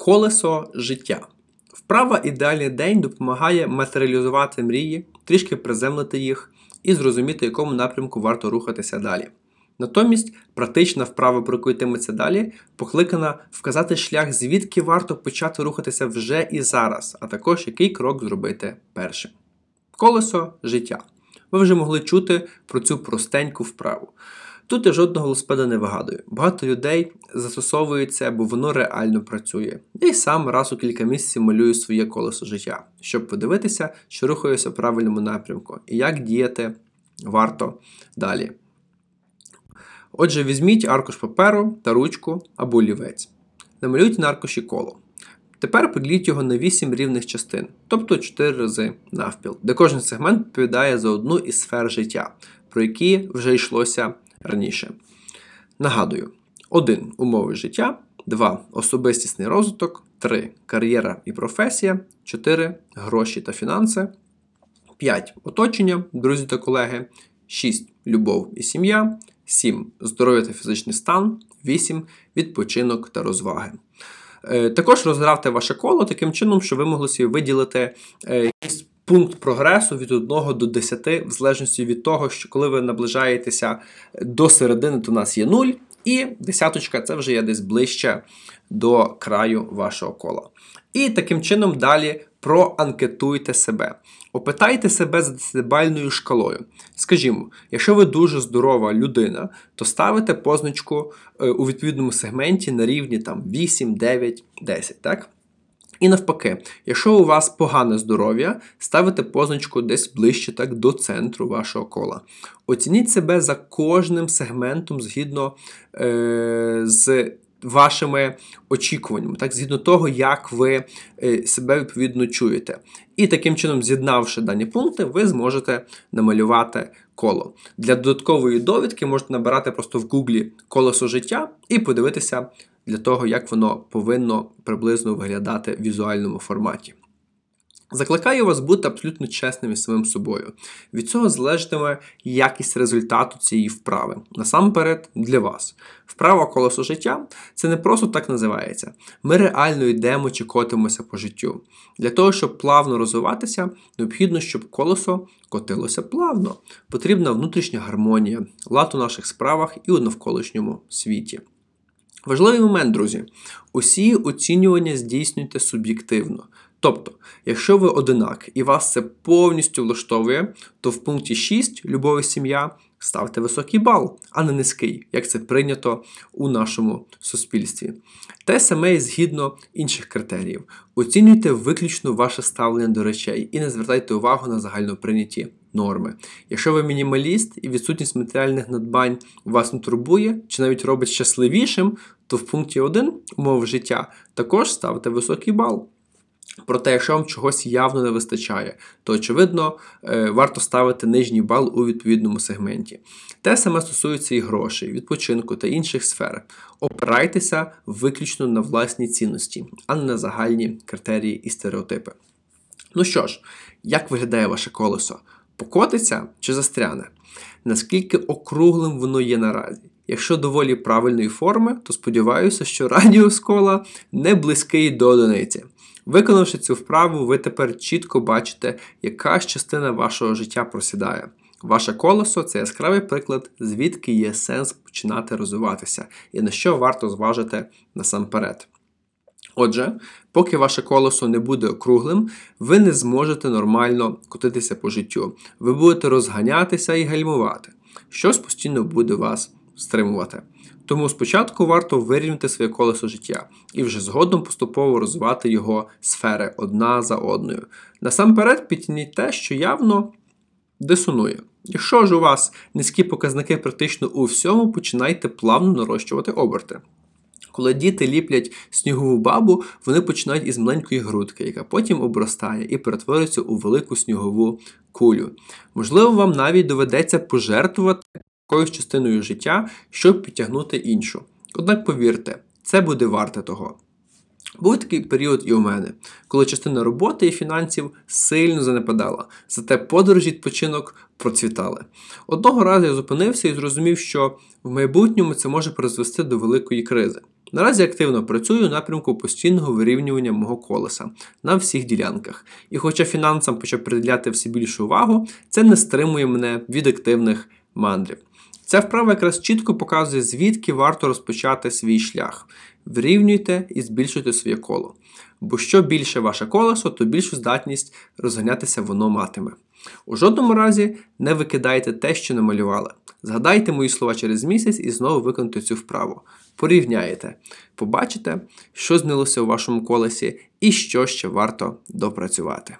Колесо життя. Вправа ідеальний день допомагає матеріалізувати мрії, трішки приземлити їх і зрозуміти, якому напрямку варто рухатися далі. Натомість практична вправа, про яку йтиметься далі, покликана вказати шлях, звідки варто почати рухатися вже і зараз, а також який крок зробити першим. Колесо життя. Ви вже могли чути про цю простеньку вправу. Тут я жодного велосипеда не вигадую. Багато людей застосовують це, бо воно реально працює. Я й сам раз у кілька місяців малюю своє колесо життя, щоб подивитися, що рухаюся в правильному напрямку і як діяти варто далі. Отже, візьміть аркуш паперу та ручку або олівець. Намалюйте на аркуші коло. Тепер поділіть його на 8 рівних частин, тобто 4 рази навпіл, де кожен сегмент відповідає за одну із сфер життя, про які вже йшлося раніше. Нагадую: 1. Умови життя, 2. Особистісний розвиток, 3. Кар'єра і професія, 4. Гроші та фінанси, 5. Оточення, друзі та колеги, 6. Любов і сім'я, 7. Здоров'я та фізичний стан, 8. Відпочинок та розваги. Е, також розгравте ваше коло таким чином, щоб ви могли собі виділити е, якийсь пункт прогресу від 1 до 10, в залежності від того, що коли ви наближаєтеся до середини, то у нас є 0, і десяточка це вже є десь ближче до краю вашого кола. І таким чином далі проанкетуйте себе. Опитайте себе за десятибальною шкалою. Скажімо, якщо ви дуже здорова людина, то ставите позначку е, у відповідному сегменті на рівні там 8, 9, 10. так? І навпаки, якщо у вас погане здоров'я, ставите позначку десь ближче так до центру вашого кола. Оцініть себе за кожним сегментом згідно е, з вашими очікуваннями, так, згідно того, як ви е, себе відповідно чуєте. І таким чином, з'єднавши дані пункти, ви зможете намалювати коло. Для додаткової довідки можете набирати просто в Гуглі колесо життя і подивитися для того, як воно повинно приблизно виглядати в візуальному форматі. Закликаю вас бути абсолютно чесним із самим собою. Від цього залежатиме якість результату цієї вправи. Насамперед, для вас. Вправа колесо життя це не просто так називається. Ми реально йдемо чи котимося по життю. Для того, щоб плавно розвиватися, необхідно, щоб колесо котилося плавно. Потрібна внутрішня гармонія, лад у наших справах і у навколишньому світі. Важливий момент, друзі. Усі оцінювання здійснюйте суб'єктивно. Тобто, якщо ви одинак і вас це повністю влаштовує, то в пункті 6 любов і сім'я ставте високий бал, а не низький, як це прийнято у нашому суспільстві. Те саме і згідно інших критеріїв. Оцінюйте виключно ваше ставлення до речей і не звертайте увагу на загальноприйняті норми. Якщо ви мінімаліст і відсутність матеріальних надбань вас не турбує чи навіть робить щасливішим, то в пункті 1 умов життя також ставте високий бал. Проте, якщо вам чогось явно не вистачає, то очевидно е, варто ставити нижній бал у відповідному сегменті. Те саме стосується і грошей, відпочинку та інших сфер. Опирайтеся виключно на власні цінності, а не на загальні критерії і стереотипи. Ну що ж, як виглядає ваше колесо? Покотиться чи застряне? Наскільки округлим воно є наразі? Якщо доволі правильної форми, то сподіваюся, що радіус кола не близький до одиниці. Виконавши цю вправу, ви тепер чітко бачите, яка частина вашого життя просідає. Ваше колесо це яскравий приклад, звідки є сенс починати розвиватися і на що варто зважити насамперед. Отже, поки ваше колесо не буде округлим, ви не зможете нормально котитися по життю. Ви будете розганятися і гальмувати. Щось постійно буде вас стримувати. Тому спочатку варто вирівняти своє колесо життя і вже згодом поступово розвивати його сфери одна за одною. Насамперед підтягніть те, що явно дисонує. Якщо ж у вас низькі показники практично у всьому, починайте плавно нарощувати оберти. Коли діти ліплять снігову бабу, вони починають із маленької грудки, яка потім обростає і перетворюється у велику снігову кулю. Можливо, вам навіть доведеться пожертвувати якоюсь частиною життя, щоб підтягнути іншу. Однак повірте, це буде варте того. Був такий період і у мене, коли частина роботи і фінансів сильно занепадала, зате подорожі відпочинок процвітали. Одного разу я зупинився і зрозумів, що в майбутньому це може призвести до великої кризи. Наразі активно працюю у напрямку постійного вирівнювання мого колеса на всіх ділянках. І хоча фінансам почав приділяти все більшу увагу, це не стримує мене від активних мандрів. Ця вправа якраз чітко показує, звідки варто розпочати свій шлях. Вирівнюйте і збільшуйте своє коло. Бо що більше ваше колесо, то більшу здатність розганятися воно матиме. У жодному разі не викидайте те, що намалювали. Згадайте мої слова через місяць і знову виконайте цю вправу. Порівняєте, побачите, що знилося у вашому колесі і що ще варто допрацювати.